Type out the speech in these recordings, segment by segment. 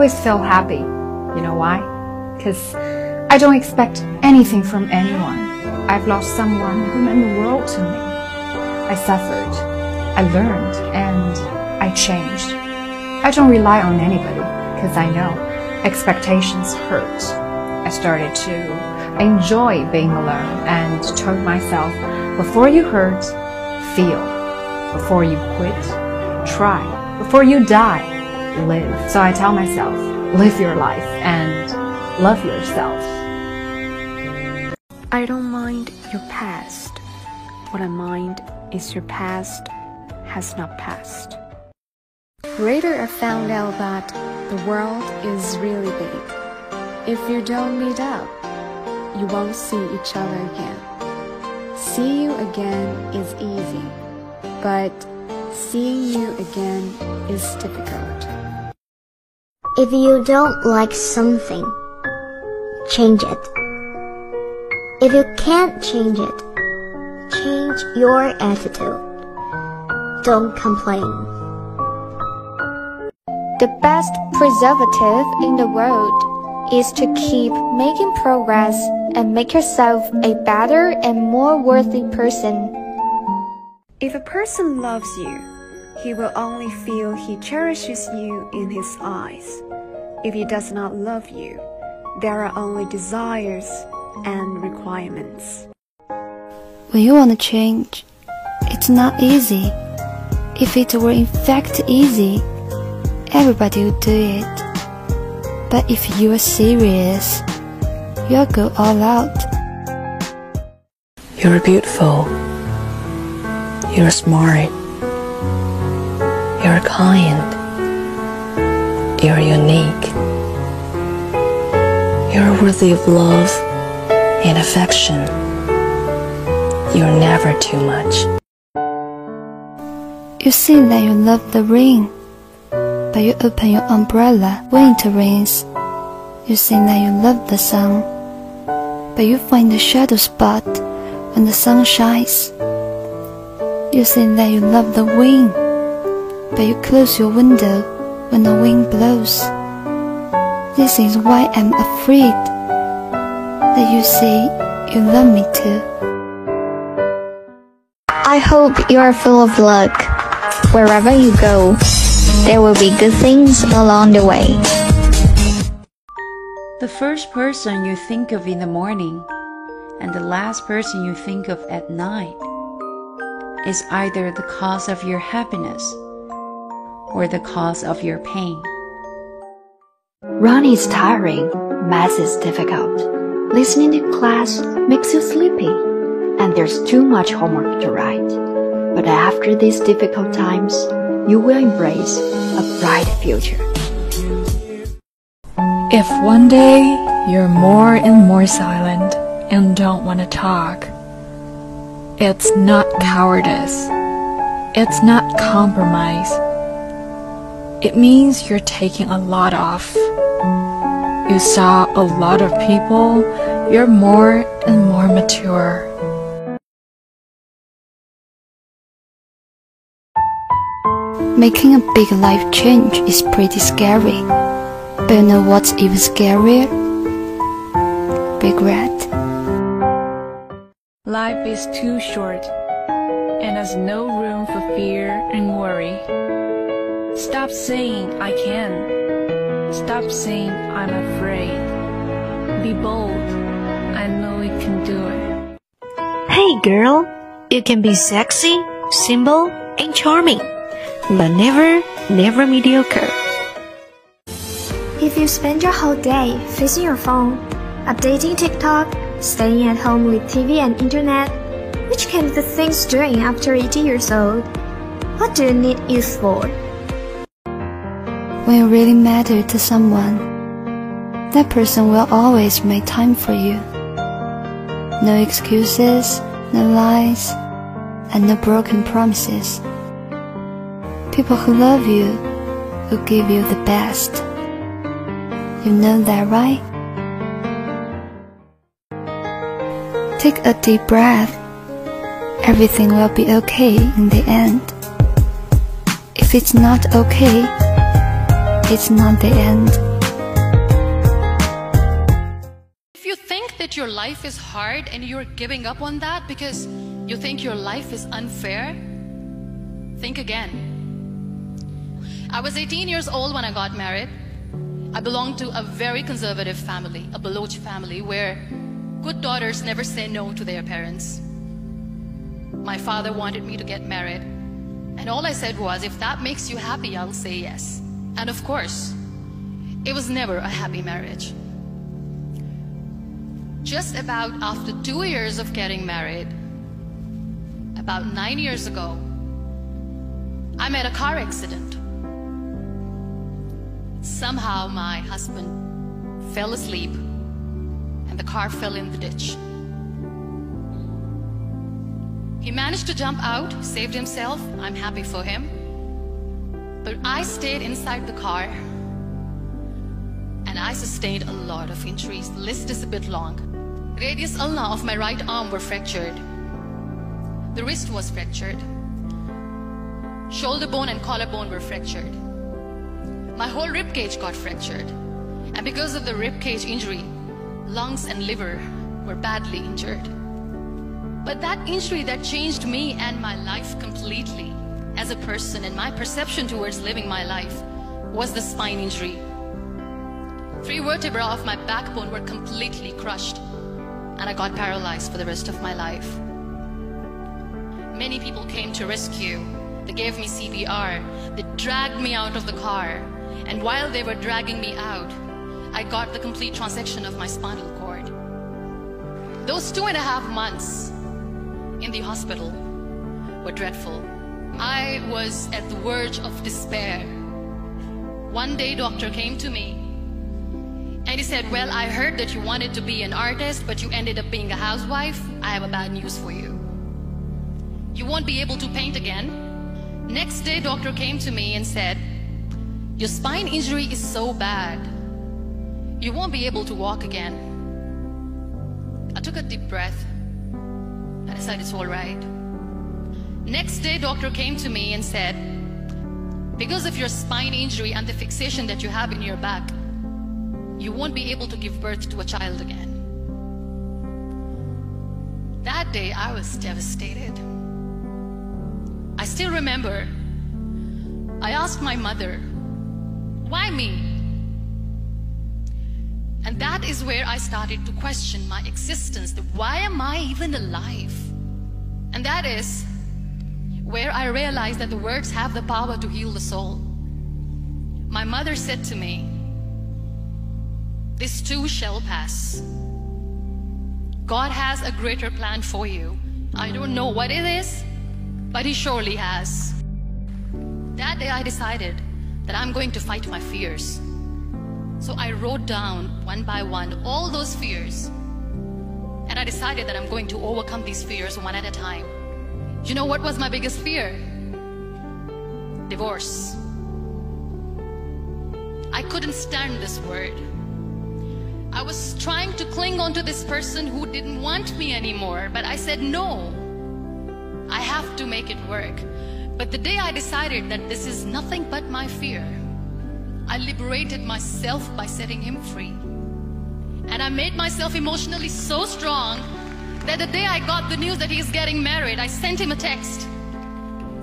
always feel happy. You know why? Because I don't expect anything from anyone. I've lost someone who meant the world to me. I suffered, I learned, and I changed. I don't rely on anybody because I know expectations hurt. I started to enjoy being alone and told myself, before you hurt, feel. Before you quit, try. Before you die, live. So I tell myself, live your life and love yourself. I don't mind your past. What I mind is your past has not passed. Later, I found out that the world is really big. If you don't meet up, you won't see each other again. See you again is easy, but seeing you again is difficult. If you don't like something, change it. If you can't change it, change your attitude. Don't complain. The best preservative in the world is to keep making progress and make yourself a better and more worthy person. If a person loves you, he will only feel he cherishes you in his eyes. If he does not love you, there are only desires and requirements. When you want to change, it's not easy. If it were in fact easy, everybody would do it. But if you are serious, you'll go all out. You're beautiful. You're smart. You're kind. You're unique. You're worthy of love and affection. You're never too much. You say that you love the rain, but you open your umbrella when it rains. You say that you love the sun, but you find a shadow spot when the sun shines. You say that you love the wind, but you close your window when the wind blows. This is why I'm afraid that you say you love me too. I hope you are full of luck. Wherever you go, there will be good things along the way. The first person you think of in the morning and the last person you think of at night is either the cause of your happiness or the cause of your pain. Running is tiring, math is difficult. Listening to class makes you sleepy, and there's too much homework to write. But after these difficult times, you will embrace a bright future. If one day you're more and more silent and don't want to talk, it's not cowardice. It's not compromise. It means you're taking a lot off. You saw a lot of people, you're more and more mature. Making a big life change is pretty scary. But you know what's even scarier? Regret. Life is too short and has no room for fear and worry. Stop saying I can. Stop saying I'm afraid. Be bold. I know you can do it. Hey girl, you can be sexy, simple, and charming, but never, never mediocre. If you spend your whole day facing your phone, updating TikTok, staying at home with TV and internet, which can be the things doing after 80 years old? What do you need youth for? When you really matter to someone, that person will always make time for you. No excuses, no lies, and no broken promises. People who love you will give you the best. You know that, right? Take a deep breath. Everything will be okay in the end. If it's not okay, it's not the end. If you think that your life is hard and you're giving up on that because you think your life is unfair, think again. I was 18 years old when I got married. I belonged to a very conservative family, a Baloch family, where good daughters never say no to their parents. My father wanted me to get married. And all I said was, if that makes you happy, I'll say yes. And of course, it was never a happy marriage. Just about after two years of getting married, about nine years ago, I met a car accident. Somehow my husband fell asleep and the car fell in the ditch. He managed to jump out, saved himself. I'm happy for him. But I stayed inside the car and I sustained a lot of injuries. The list is a bit long. Radius ulna of my right arm were fractured. The wrist was fractured. Shoulder bone and collarbone were fractured. My whole rib cage got fractured. And because of the rib cage injury, lungs and liver were badly injured. But that injury that changed me and my life completely as a person and my perception towards living my life was the spine injury. Three vertebrae of my backbone were completely crushed and I got paralyzed for the rest of my life. Many people came to rescue. They gave me CPR. They dragged me out of the car. And while they were dragging me out, I got the complete transection of my spinal cord. Those two and a half months in the hospital were dreadful. I was at the verge of despair. One day doctor came to me and he said, well, I heard that you wanted to be an artist, but you ended up being a housewife. I have a bad news for you. You won't be able to paint again. Next day, doctor came to me and said, your spine injury is so bad. You won't be able to walk again. I took a deep breath. I decided it's all right. Next day, doctor came to me and said, because of your spine injury and the fixation that you have in your back, you won't be able to give birth to a child again. That day, I was devastated. I still remember, I asked my mother, why me? And that is where I started to question my existence. Why am I even alive? And that is where I realized that the words have the power to heal the soul. My mother said to me, this too shall pass. God has a greater plan for you. I don't know what it is, but He surely has. That day I decided that I'm going to fight my fears. So I wrote down one by one all those fears. And I decided that I'm going to overcome these fears one at a time. You know what was my biggest fear? Divorce. I couldn't stand this word. I was trying to cling on to this person who didn't want me anymore, but I said no. I have to make it work. But the day I decided that this is nothing but my fear, I liberated myself by setting him free. And I made myself emotionally so strong that the day I got the news that he's getting married, I sent him a text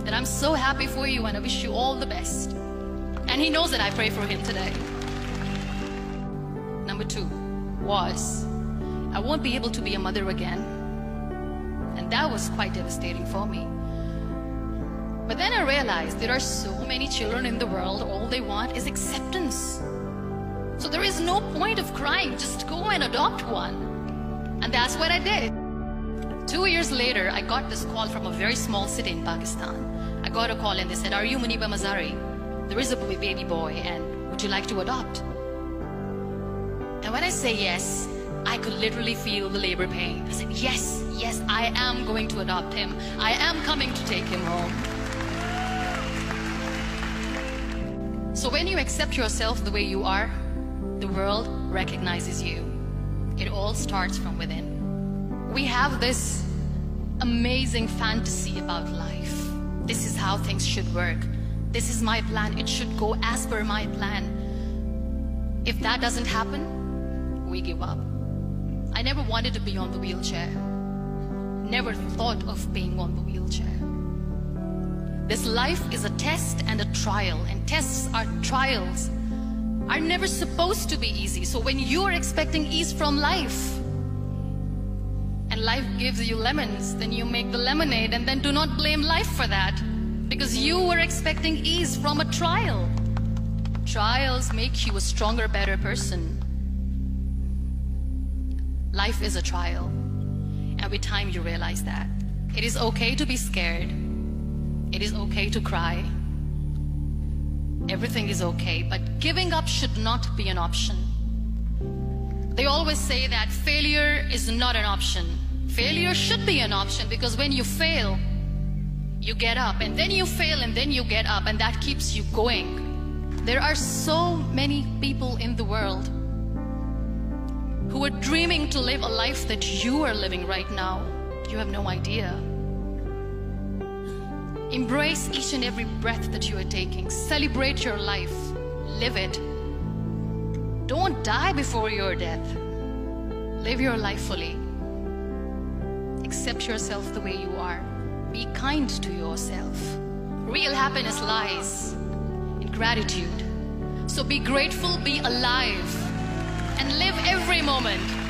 that I'm so happy for you and I wish you all the best. And he knows that I pray for him today. Number two was I won't be able to be a mother again. And that was quite devastating for me. But then I realized there are so many children in the world, all they want is acceptance. So there is no point of crying, just go and adopt one. And that's what I did. Two years later, I got this call from a very small city in Pakistan. I got a call and they said, are you Muniba Mazari? There is a baby boy and would you like to adopt? And when I say yes, I could literally feel the labor pain. I said, yes, yes, I am going to adopt him. I am coming to take him home. So when you accept yourself the way you are, the world recognizes you. It all starts from within. We have this amazing fantasy about life. This is how things should work. This is my plan. It should go as per my plan. If that doesn't happen, we give up. I never wanted to be on the wheelchair. Never thought of being on the wheelchair. This life is a test and a trial, and tests are trials are never supposed to be easy. So when you are expecting ease from life, and life gives you lemons, then you make the lemonade, and then do not blame life for that, because you were expecting ease from a trial. Trials make you a stronger, better person. Life is a trial, Every time you realize that. It is okay to be scared. It is okay to cry. Everything is okay, but giving up should not be an option. They always say that failure is not an option. Failure should be an option because when you fail, you get up, and then you fail, and then you get up, and that keeps you going. There are so many people in the world who are dreaming to live a life that you are living right now. You have no idea. Embrace each and every breath that you are taking. Celebrate your life. Live it. Don't die before your death. Live your life fully. Accept yourself the way you are. Be kind to yourself. Real happiness lies in gratitude. So be grateful, be alive, and live every moment